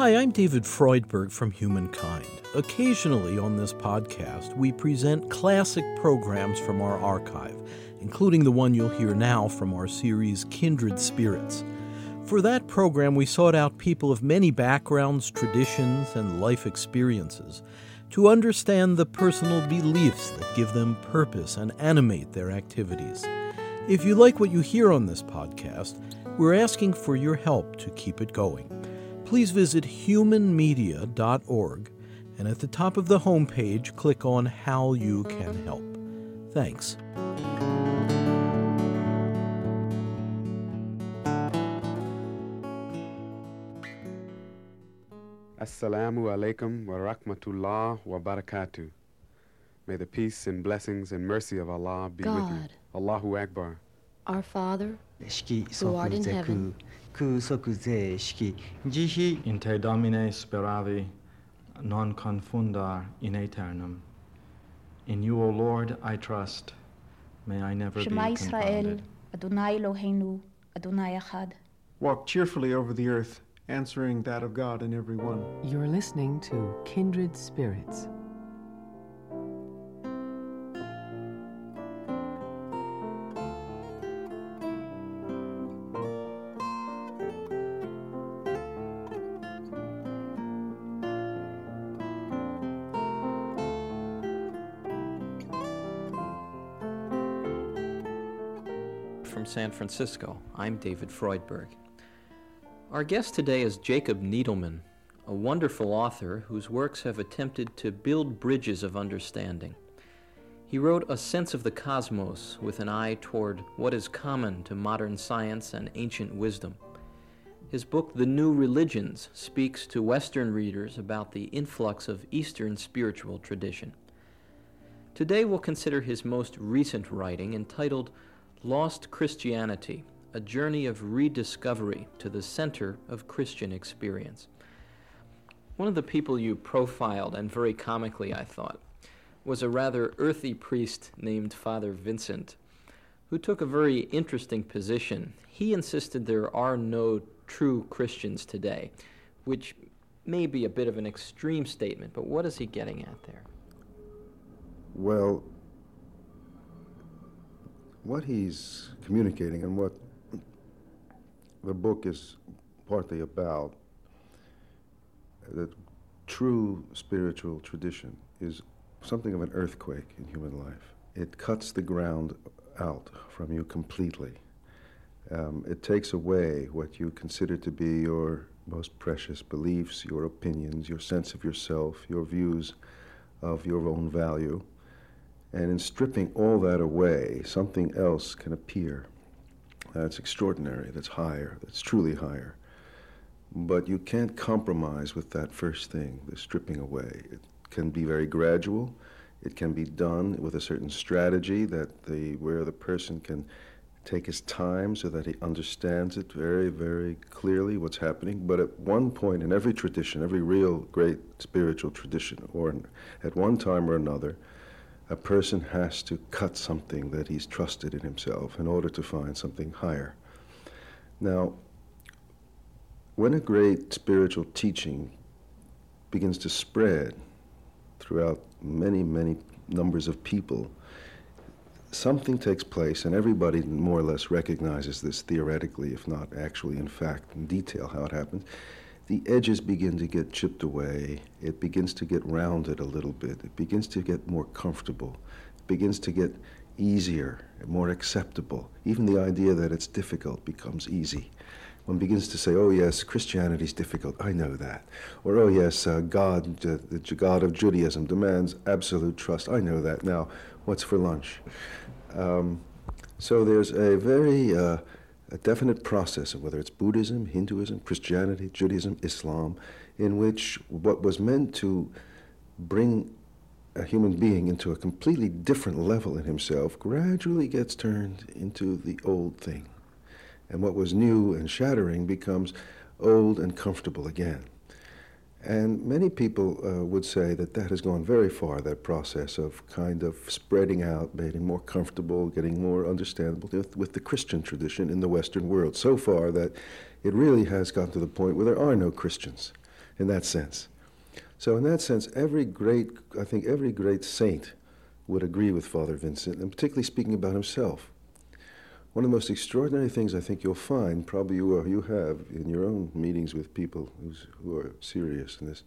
Hi, I'm David Freudberg from Humankind. Occasionally on this podcast, we present classic programs from our archive, including the one you'll hear now from our series Kindred Spirits. For that program, we sought out people of many backgrounds, traditions, and life experiences to understand the personal beliefs that give them purpose and animate their activities. If you like what you hear on this podcast, we're asking for your help to keep it going. Please visit humanmedia.org and at the top of the homepage, click on How You Can Help. Thanks. Assalamu alaikum wa rahmatullah wa barakatuh. May the peace and blessings and mercy of Allah be with you. Allahu Akbar. Our Father, 式 Who art 即 in 税 heaven. 空即税式慈悲 In te domine speravi, non confundar in aeternum. In you, O Lord, I trust. May I never Shema be Israel, confounded. Adonai Eloheinu, Adonai Echad. Walk cheerfully over the earth, answering that of God in every one. You're listening to Kindred Spirits. San Francisco, I'm David Freudberg. Our guest today is Jacob Needleman, a wonderful author whose works have attempted to build bridges of understanding. He wrote A Sense of the Cosmos with an eye toward what is common to modern science and ancient wisdom. His book, The New Religions, speaks to Western readers about the influx of Eastern spiritual tradition. Today we'll consider his most recent writing entitled Lost Christianity A Journey of Rediscovery to the Center of Christian Experience. One of the people you profiled, and very comically, I thought, was a rather earthy priest named Father Vincent, who took a very interesting position. He insisted there are no true Christians today, which may be a bit of an extreme statement, but what is he getting at there? Well, what he's communicating and what the book is partly about, the true spiritual tradition is something of an earthquake in human life. It cuts the ground out from you completely. Um, it takes away what you consider to be your most precious beliefs, your opinions, your sense of yourself, your views of your own value. And in stripping all that away, something else can appear that's extraordinary, that's higher, that's truly higher. But you can't compromise with that first thing, the stripping away. It can be very gradual. It can be done with a certain strategy that the where the person can take his time so that he understands it very, very clearly what's happening. But at one point in every tradition, every real great spiritual tradition, or at one time or another, a person has to cut something that he's trusted in himself in order to find something higher. Now, when a great spiritual teaching begins to spread throughout many, many numbers of people, something takes place, and everybody more or less recognizes this theoretically, if not actually in fact, in detail, how it happens. The edges begin to get chipped away. It begins to get rounded a little bit. It begins to get more comfortable. It begins to get easier, and more acceptable. Even the idea that it's difficult becomes easy. One begins to say, oh, yes, Christianity is difficult. I know that. Or, oh, yes, uh, God, the God of Judaism demands absolute trust. I know that. Now, what's for lunch? Um, so there's a very uh, a definite process of whether it's Buddhism, Hinduism, Christianity, Judaism, Islam, in which what was meant to bring a human being into a completely different level in himself gradually gets turned into the old thing. And what was new and shattering becomes old and comfortable again. And many people uh, would say that that has gone very far, that process of kind of spreading out, getting more comfortable, getting more understandable with, with the Christian tradition in the Western world, so far that it really has gotten to the point where there are no Christians. in that sense. So, in that sense, every great, I think every great saint would agree with Father Vincent, and particularly speaking about himself. One of the most extraordinary things I think you'll find, probably you, are, you have in your own meetings with people who are serious in this,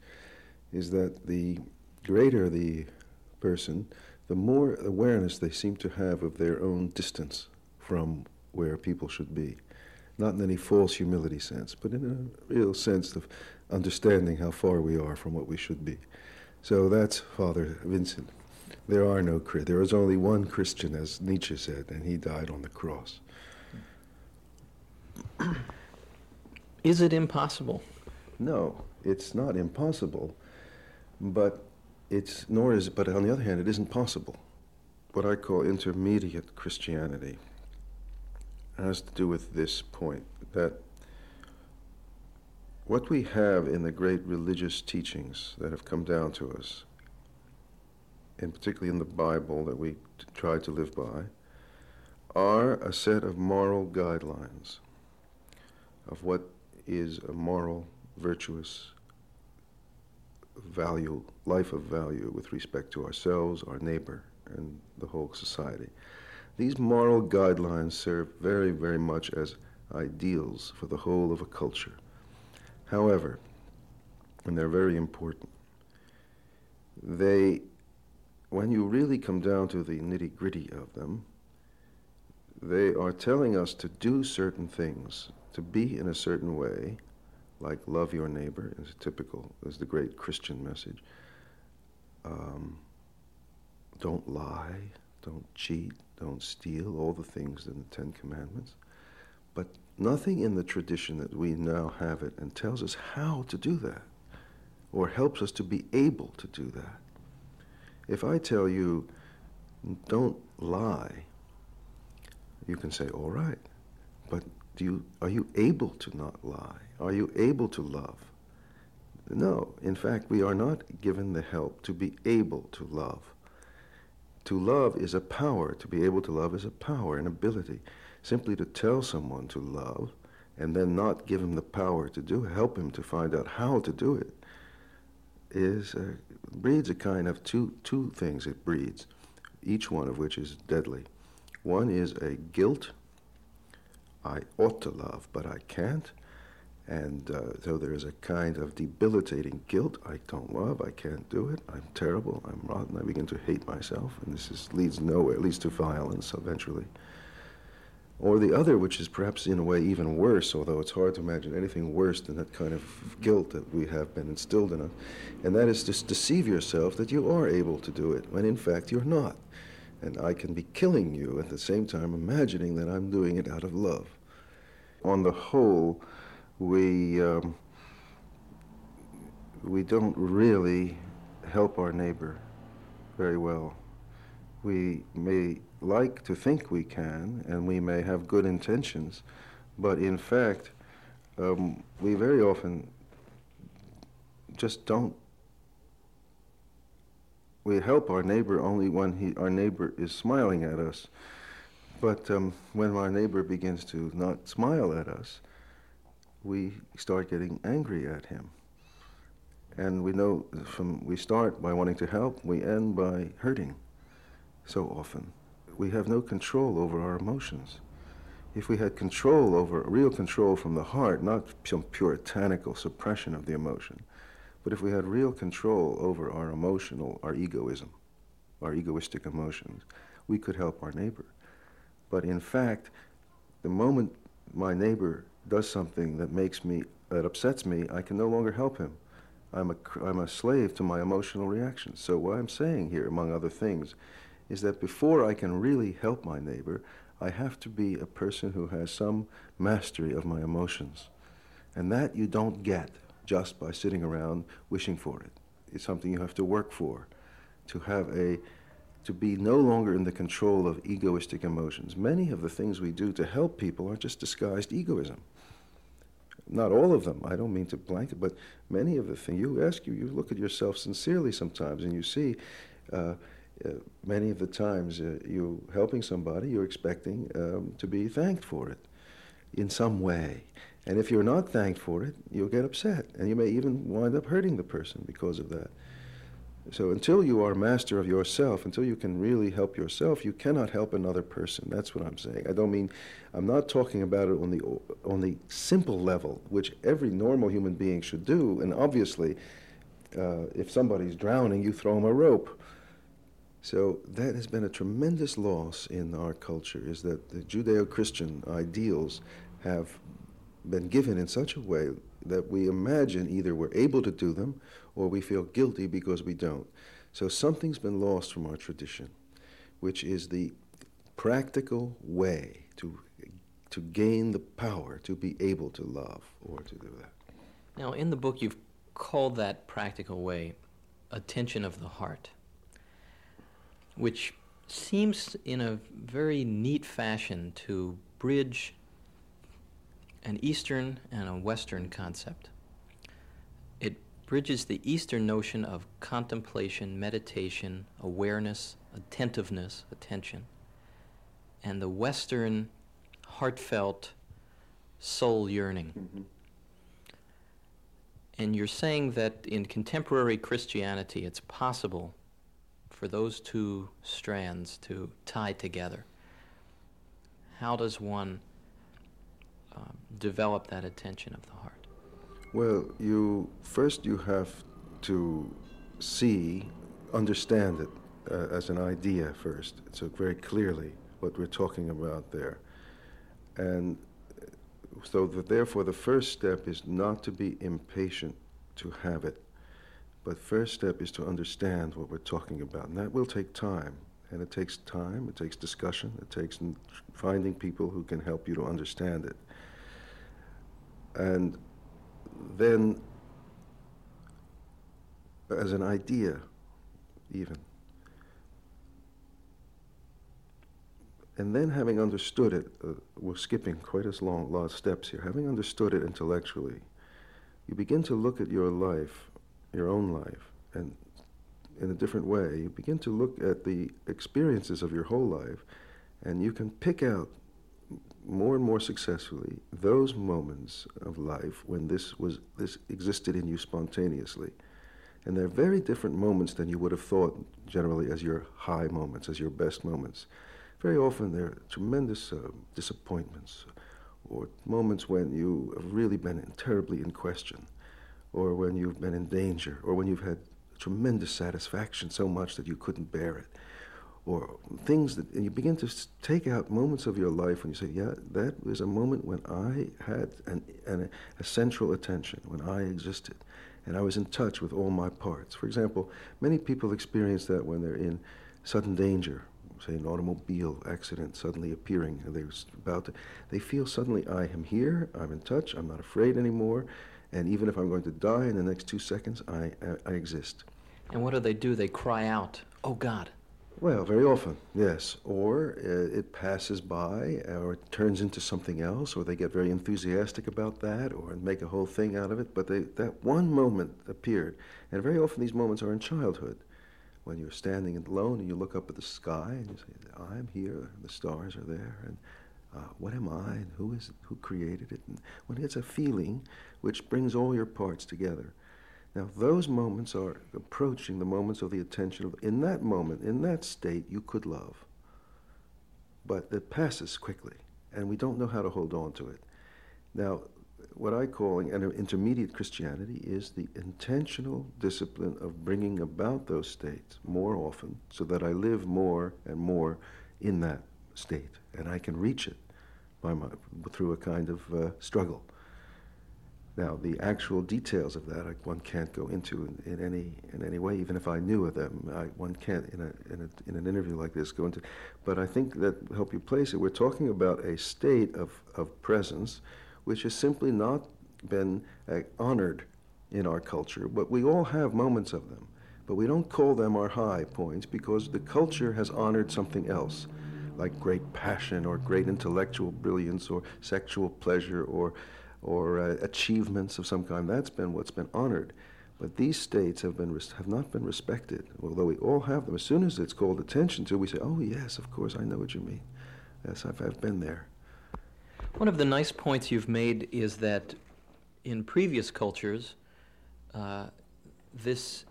is that the greater the person, the more awareness they seem to have of their own distance from where people should be. Not in any false humility sense, but in a real sense of understanding how far we are from what we should be. So that's Father Vincent. There are no there is only one Christian, as Nietzsche said, and he died on the cross. Is it impossible? No, it's not impossible, but it's nor is but on the other hand, it isn't possible. What I call intermediate Christianity has to do with this point that what we have in the great religious teachings that have come down to us, and particularly in the Bible that we try to live by, are a set of moral guidelines of what is a moral, virtuous value, life of value with respect to ourselves, our neighbor, and the whole society. These moral guidelines serve very, very much as ideals for the whole of a culture. However, and they're very important, they, when you really come down to the nitty gritty of them, they are telling us to do certain things, to be in a certain way, like love your neighbor is typical, is the great Christian message. Um, don't lie, don't cheat, don't steal, all the things in the Ten Commandments. But nothing in the tradition that we now have it and tells us how to do that or helps us to be able to do that. If I tell you, don't lie, you can say, all right, but do you, are you able to not lie? Are you able to love? No, in fact, we are not given the help to be able to love. To love is a power. To be able to love is a power, an ability. Simply to tell someone to love and then not give him the power to do help him to find out how to do it, is uh, breeds a kind of two two things. It breeds, each one of which is deadly. One is a guilt. I ought to love, but I can't. And uh, so there is a kind of debilitating guilt. I don't love. I can't do it. I'm terrible. I'm rotten. I begin to hate myself. And this is, leads nowhere, leads to violence eventually. Or the other, which is perhaps in a way even worse, although it's hard to imagine anything worse than that kind of guilt that we have been instilled in us. And that is to deceive yourself that you are able to do it, when in fact you're not. And I can be killing you at the same time imagining that I'm doing it out of love. On the whole, we um, we don't really help our neighbor very well. We may like to think we can, and we may have good intentions, but in fact, um, we very often just don't. We help our neighbor only when he, our neighbor is smiling at us. But um, when our neighbor begins to not smile at us, we start getting angry at him. And we know from we start by wanting to help, we end by hurting so often. We have no control over our emotions. If we had control over, real control from the heart, not some puritanical suppression of the emotion, but if we had real control over our emotional, our egoism, our egoistic emotions, we could help our neighbor. But in fact, the moment my neighbor does something that makes me, that upsets me, I can no longer help him. I'm a, I'm a slave to my emotional reactions. So, what I'm saying here, among other things, is that before I can really help my neighbor, I have to be a person who has some mastery of my emotions. And that you don't get just by sitting around wishing for it. It's something you have to work for, to have a to be no longer in the control of egoistic emotions. Many of the things we do to help people are just disguised egoism not all of them. I don't mean to blanket, but many of the things you ask you, you look at yourself sincerely sometimes, and you see. Uh, many of the times uh, you helping somebody, you're expecting um, to be thanked for it in some way. And if you're not thanked for it, you'll get upset. And you may even wind up hurting the person because of that. So until you are master of yourself, until you can really help yourself, you cannot help another person. That's what I'm saying. I don't mean, I'm not talking about it on the on the simple level, which every normal human being should do. And obviously, uh, if somebody's drowning, you throw him a rope. So that has been a tremendous loss in our culture. Is that the Judeo-Christian ideals have been given in such a way that we imagine either we're able to do them or we feel guilty because we don't. So something's been lost from our tradition, which is the practical way to, to gain the power to be able to love or to do that. Now, in the book, you've called that practical way attention of the heart, which seems in a very neat fashion to bridge an Eastern and a Western concept. It bridges the Eastern notion of contemplation, meditation, awareness, attentiveness, attention, and the Western heartfelt soul yearning. Mm-hmm. And you're saying that in contemporary Christianity, it's possible for those two strands to tie together. How does one um, develop that attention of the heart? Well, you first you have to see, understand it uh, as an idea first. So very clearly what we're talking about there, and so that therefore the first step is not to be impatient to have it, but first step is to understand what we're talking about, and that will take time. And it takes time, it takes discussion, it takes finding people who can help you to understand it. And then, as an idea, even. And then, having understood it, uh, we're skipping quite a long lot of steps here. Having understood it intellectually, you begin to look at your life, your own life, and in a different way. You begin to look at the experiences of your whole life, and you can pick out more and more successfully those moments of life when this was this existed in you spontaneously. And they're very different moments than you would have thought generally as your high moments as your best moments. Very often they're tremendous uh, disappointments or moments when you have really been terribly in question or when you've been in danger or when you've had tremendous satisfaction so much that you couldn't bear it or things that you begin to take out moments of your life when you say, yeah, that was a moment when I had an, an, a central attention, when I existed, and I was in touch with all my parts. For example, many people experience that when they're in sudden danger, say an automobile accident suddenly appearing, and they're about to, they feel suddenly, I am here, I'm in touch, I'm not afraid anymore, and even if I'm going to die in the next two seconds, I, I, I exist. And what do they do? They cry out, Oh God. Well, very often, yes. Or uh, it passes by, or it turns into something else, or they get very enthusiastic about that, or make a whole thing out of it. But they, that one moment appeared, and very often these moments are in childhood, when you're standing alone and you look up at the sky and you say, "I'm here. The stars are there, and uh, what am I? And who is who created it?" And when it's a feeling which brings all your parts together. Now, those moments are approaching the moments of the attention. Of, in that moment, in that state, you could love. But it passes quickly, and we don't know how to hold on to it. Now, what I call an intermediate Christianity is the intentional discipline of bringing about those states more often so that I live more and more in that state, and I can reach it my, through a kind of uh, struggle. Now, the actual details of that, I, one can't go into in, in, any in any way. Even if I knew of them, I, one can't in a, in a in an interview like this go into. But I think that help you place it. We're talking about a state of of presence, which has simply not been uh, honored in our culture. But we all have moments of them, but we don't call them our high points because the culture has honored something else, like great passion or great intellectual brilliance or sexual pleasure or or uh, achievements of some kind. That's been what's been honored. But these states have, been res- have not been respected, although we all have them. As soon as it's called attention to, we say, oh, yes, of course, I know what you mean. Yes, I've, I've been there. One of the nice points you've made is that in previous cultures, uh, this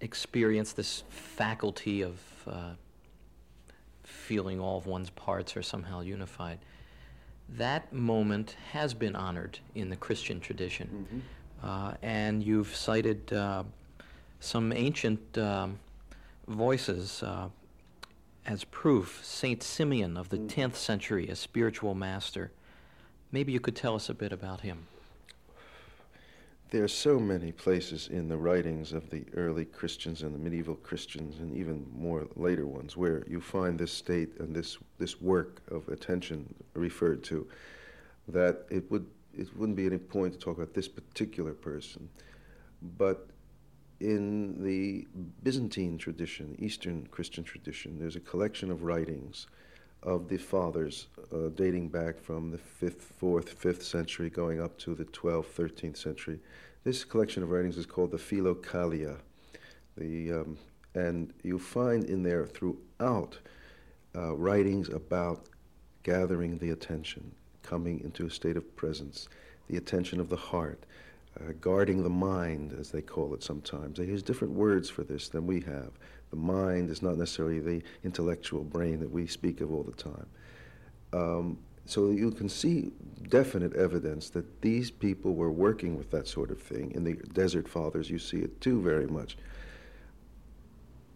experience, this faculty of uh, feeling all of one's parts are somehow unified, that moment has been honored in the Christian tradition. Mm-hmm. Uh, and you've cited uh, some ancient um, voices uh, as proof. Saint Simeon of the Mm. 10th century, a spiritual master. Maybe you could tell us a bit about him. There are so many places in the writings of the early Christians and the medieval Christians, and even more later ones, where you find this state and this this work of attention referred to. That it would it wouldn't be any point to talk about this particular person, but in the Byzantine tradition, Eastern Christian tradition, there's a collection of writings of the fathers uh, dating back from the 5th, 4th, 5th century going up to the 12th, 13th century. This collection of writings is called the Philokalia. The, um, and you find in there throughout uh, writings about gathering the attention, coming into a state of presence, the attention of the heart, uh, guarding the mind, as they call it sometimes. They use different words for this than we have. The mind is not necessarily the intellectual brain that we speak of all the time. Um, so you can see definite evidence that these people were working with that sort of thing. In the Desert Fathers, you see it too very much.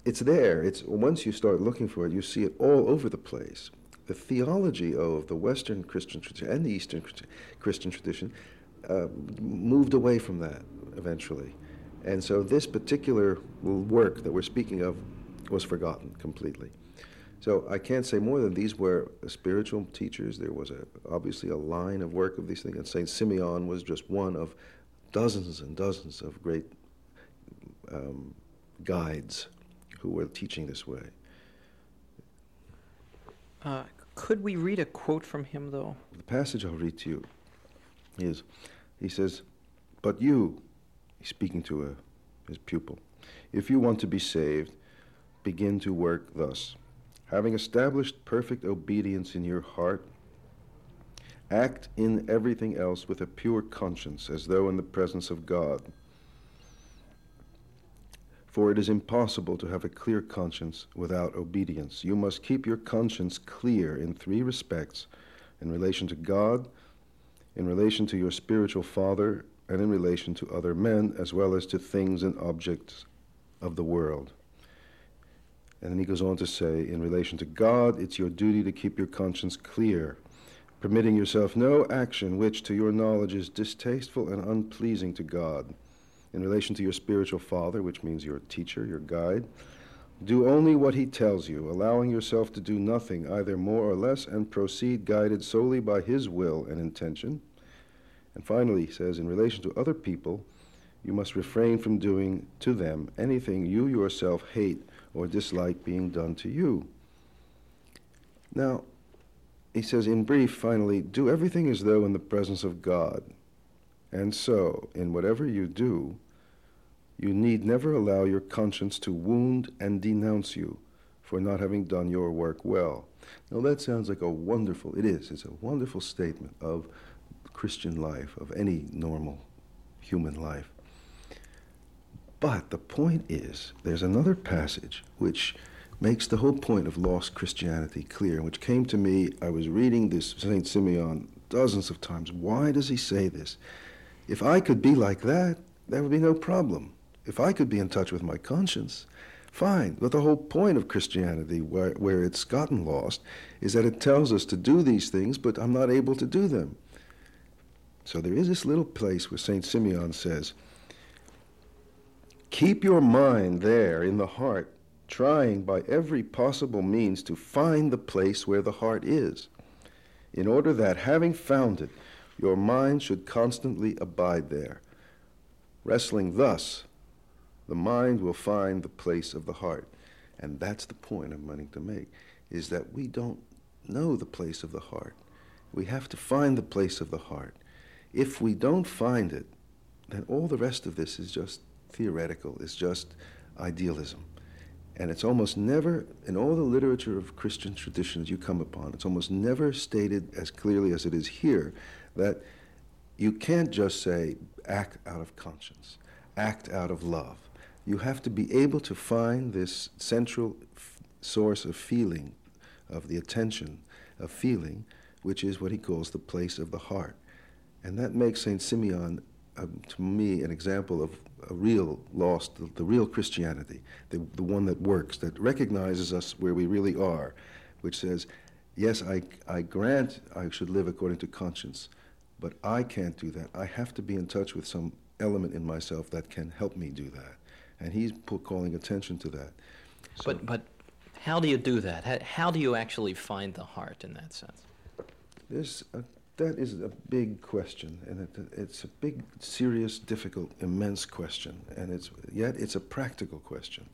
It's there. It's once you start looking for it, you see it all over the place. The theology of the Western Christian tradition and the Eastern Christian tradition uh, moved away from that eventually. And so this particular work that we're speaking of was forgotten completely. So I can't say more than these were spiritual teachers. There was a, obviously a line of work of these things, and Saint Simeon was just one of dozens and dozens of great um, guides who were teaching this way. Uh, could we read a quote from him, though? The passage I'll read to you is, he says, "But you, he's speaking to a, his pupil, if you want to be saved, begin to work thus." having established perfect obedience in your heart, act in everything else with a pure conscience, as though in the presence of God. For it is impossible to have a clear conscience without obedience. You must keep your conscience clear in three respects in relation to God, in relation to your spiritual father, and in relation to other men, as well as to things and objects of the world. And then he goes on to say, in relation to God, it's your duty to keep your conscience clear, permitting yourself no action which, to your knowledge, is distasteful and unpleasing to God. In relation to your spiritual father, which means your teacher, your guide, do only what he tells you, allowing yourself to do nothing, either more or less, and proceed guided solely by his will and intention. And finally, he says, in relation to other people, you must refrain from doing to them anything you yourself hate or dislike being done to you. Now, he says, in brief, finally, do everything as though in the presence of God. And so, in whatever you do, you need never allow your conscience to wound and denounce you for not having done your work well. Now, that sounds like a wonderful, it is, it's a wonderful statement of Christian life, of any normal human life. But the point is, there's another passage which makes the whole point of lost Christianity clear, which came to me. I was reading this St. Simeon dozens of times. Why does he say this? If I could be like that, there would be no problem. If I could be in touch with my conscience, fine. But the whole point of Christianity, where, where it's gotten lost, is that it tells us to do these things, but I'm not able to do them. So there is this little place where St. Simeon says, Keep your mind there in the heart, trying by every possible means to find the place where the heart is, in order that, having found it, your mind should constantly abide there. Wrestling thus, the mind will find the place of the heart. And that's the point I'm wanting to make, is that we don't know the place of the heart. We have to find the place of the heart. If we don't find it, then all the rest of this is just theoretical, it's just idealism. And it's almost never, in all the literature of Christian traditions you come upon, it's almost never stated as clearly as it is here that you can't just say, act out of conscience, act out of love. You have to be able to find this central f- source of feeling, of the attention, of feeling, which is what he calls the place of the heart. And that makes St. Simeon, uh, to me, an example of a real lost, the, the real Christianity, the, the one that works, that recognizes us where we really are, which says, yes, I, I grant I should live according to conscience, but I can't do that. I have to be in touch with some element in myself that can help me do that. And he's put, calling attention to that. So But, but how do you do that? How, how do you actually find the heart in that sense? There's a, that is a big question, and it, it's a big, serious, difficult, immense question, and it's yet it's a practical question.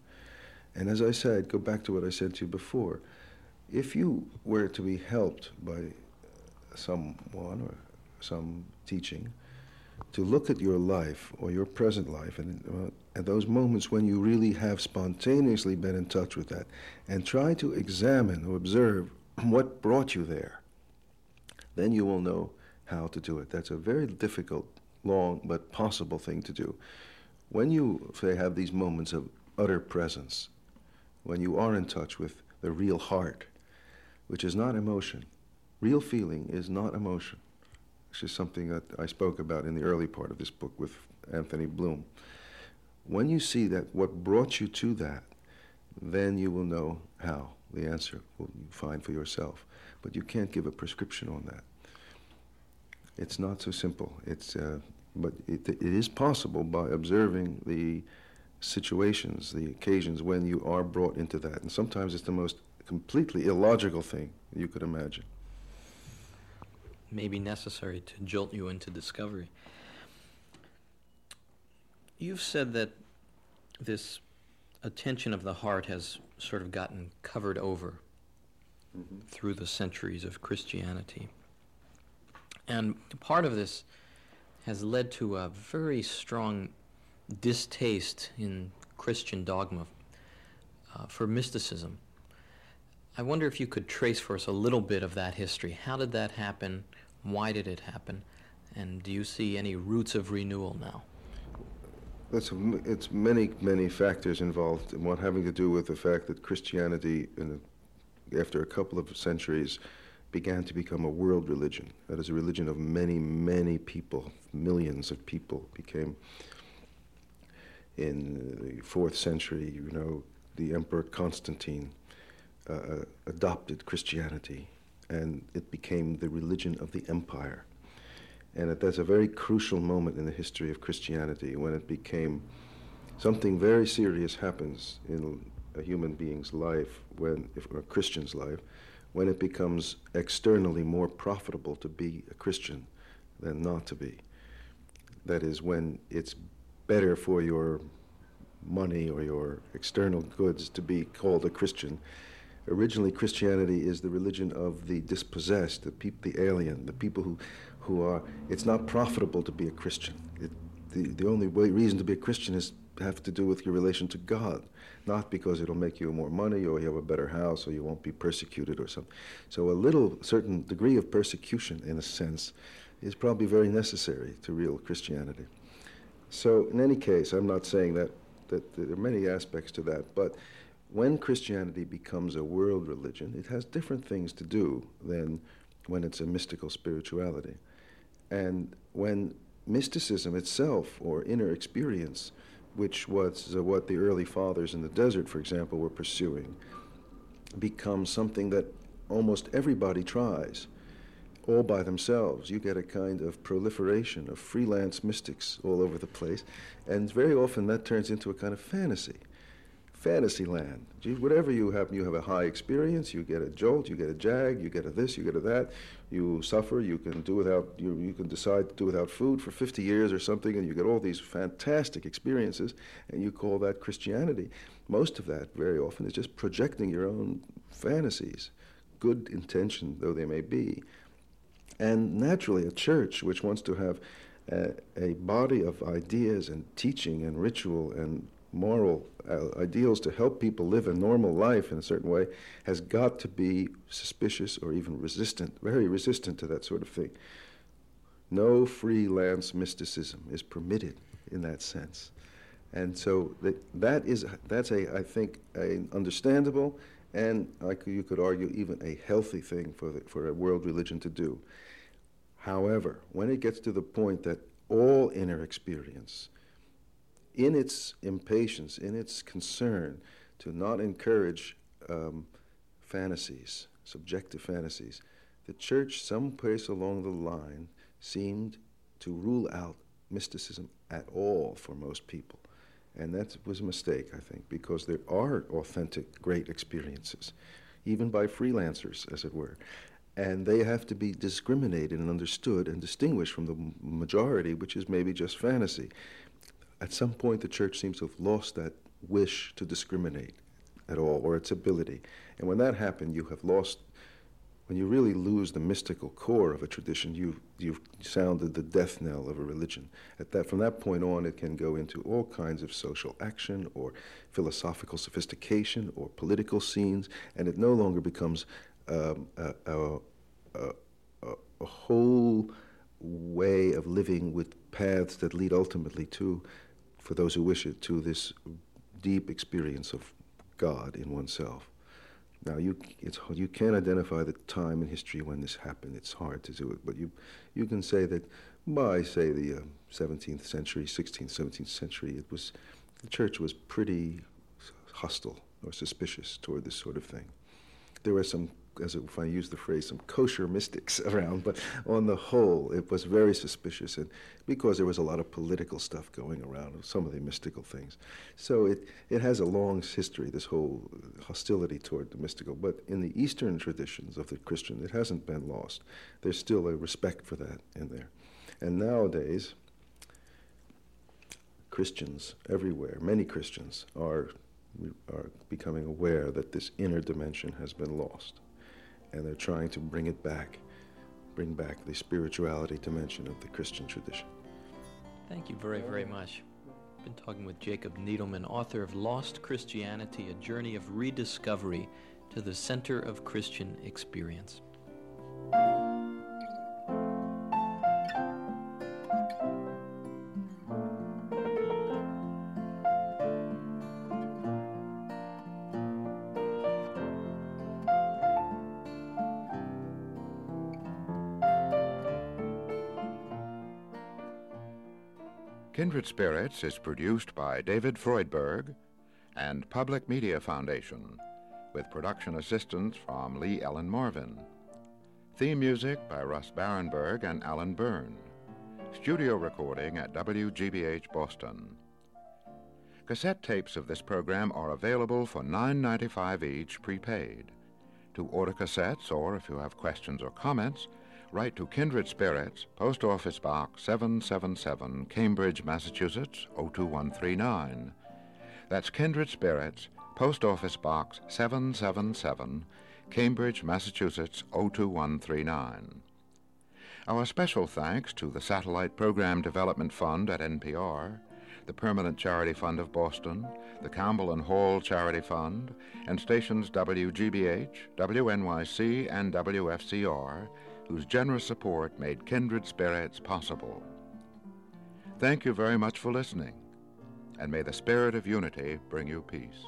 And as I said, go back to what I said to you before. If you were to be helped by someone or some teaching to look at your life or your present life and uh, at those moments when you really have spontaneously been in touch with that and try to examine or observe what brought you there then you will know how to do it. That's a very difficult, long, but possible thing to do. When you, say, have these moments of utter presence, when you are in touch with the real heart, which is not emotion, real feeling is not emotion, which is something that I spoke about in the early part of this book with Anthony Bloom. When you see that what brought you to that, then you will know how. The answer will you find for yourself but you can't give a prescription on that. It's not so simple. It's, uh, but it, it is possible by observing the situations, the occasions when you are brought into that. And sometimes it's the most completely illogical thing you could imagine. May be necessary to jolt you into discovery. You've said that this attention of the heart has sort of gotten covered over through the centuries of Christianity. And part of this has led to a very strong distaste in Christian dogma uh, for mysticism. I wonder if you could trace for us a little bit of that history. How did that happen? Why did it happen? And do you see any roots of renewal now? That's a, it's many, many factors involved, and one having to do with the fact that Christianity, in after a couple of centuries, began to become a world religion. That is a religion of many, many people, millions of people became. In the fourth century, you know, the Emperor Constantine uh, uh, adopted Christianity, and it became the religion of the empire. And that's a very crucial moment in the history of Christianity when it became something very serious happens in a human being's life, when, if, a Christian's life, when it becomes externally more profitable to be a Christian than not to be. That is, when it's better for your money or your external goods to be called a Christian. Originally, Christianity is the religion of the dispossessed, the, peop- the alien, the people who, who are. It's not profitable to be a Christian. It, the, the only way, reason to be a Christian is have to do with your relation to God not because it'll make you more money or you have a better house or you won't be persecuted or something. So a little certain degree of persecution, in a sense, is probably very necessary to real Christianity. So in any case, I'm not saying that, that there are many aspects to that, but when Christianity becomes a world religion, it has different things to do than when it's a mystical spirituality. And when mysticism itself or inner experience which was what the early fathers in the desert, for example, were pursuing, becomes something that almost everybody tries all by themselves. You get a kind of proliferation of freelance mystics all over the place, and very often that turns into a kind of fantasy fantasy land. Gee, whatever you have, you have a high experience, you get a jolt, you get a jag, you get a this, you get a that, you suffer, you can do without, you, you can decide to do without food for 50 years or something, and you get all these fantastic experiences, and you call that Christianity. Most of that, very often, is just projecting your own fantasies, good intention though they may be. And naturally, a church which wants to have a, a body of ideas and teaching and ritual and moral uh, ideals to help people live a normal life in a certain way has got to be suspicious or even resistant, very resistant to that sort of thing. No freelance mysticism is permitted in that sense. And so that, that is, that's a, I think, an understandable and like you could argue even a healthy thing for, the, for a world religion to do. However, when it gets to the point that all inner experience, in its impatience, in its concern to not encourage um, fantasies, subjective fantasies, the church, someplace along the line, seemed to rule out mysticism at all for most people. And that was a mistake, I think, because there are authentic, great experiences, even by freelancers, as it were. And they have to be discriminated and understood and distinguished from the majority, which is maybe just fantasy. At some point, the church seems to have lost that wish to discriminate at all, or its ability. And when that happened, you have lost when you really lose the mystical core of a tradition, you've, you've sounded the death knell of a religion. At that, from that point on, it can go into all kinds of social action or philosophical sophistication or political scenes, and it no longer becomes um, a, a, a, a, whole way of living with paths that lead ultimately to, for those who wish it, to this deep experience of God in oneself. Now, you, you can't identify the time in history when this happened. It's hard to do it. But you, you can say that by, say, the uh, 17th century, 16th, 17th century, it was, the church was pretty hostile or suspicious toward this sort of thing. There were some as if I use the phrase, some kosher mystics around, but on the whole, it was very suspicious, and because there was a lot of political stuff going around, some of the mystical things. So it, it has a long history, this whole hostility toward the mystical. But in the Eastern traditions of the Christian, it hasn't been lost. There's still a respect for that in there. And nowadays, Christians everywhere, many Christians, are are becoming aware that this inner dimension has been lost and they're trying to bring it back, bring back the spirituality dimension of the Christian tradition. Thank you very, very much. I've been talking with Jacob Needleman, author of Lost Christianity, a journey of rediscovery to the center of Christian experience. Spirits is produced by David Freudberg and Public Media Foundation, with production assistance from Lee Ellen Marvin. Theme music by Russ Barenberg and Alan Byrne. Studio recording at WGBH Boston. Cassette tapes of this program are available for $9.95 each prepaid. To order cassettes, or if you have questions or comments, Write to Kindred Spirits, Post Office Box 777, Cambridge, Massachusetts 02139. That's Kindred Spirits, Post Office Box 777, Cambridge, Massachusetts 02139. Our special thanks to the Satellite Program Development Fund at NPR, the Permanent Charity Fund of Boston, the Campbell and Hall Charity Fund, and stations WGBH, WNYC, and WFCR whose generous support made Kindred Spirits possible. Thank you very much for listening, and may the spirit of unity bring you peace.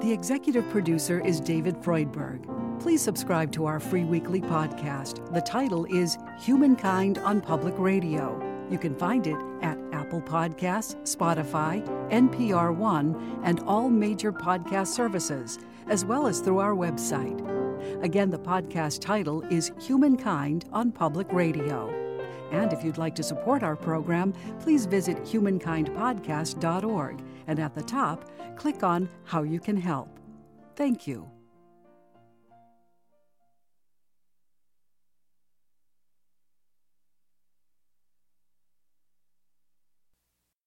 The executive producer is David Freudberg. Please subscribe to our free weekly podcast. The title is Humankind on Public Radio. You can find it at Apple Podcasts, Spotify, NPR One, and all major podcast services, as well as through our website. Again, the podcast title is Humankind on Public Radio. And if you'd like to support our program, please visit humankindpodcast.org and at the top, click on How You Can Help. Thank you.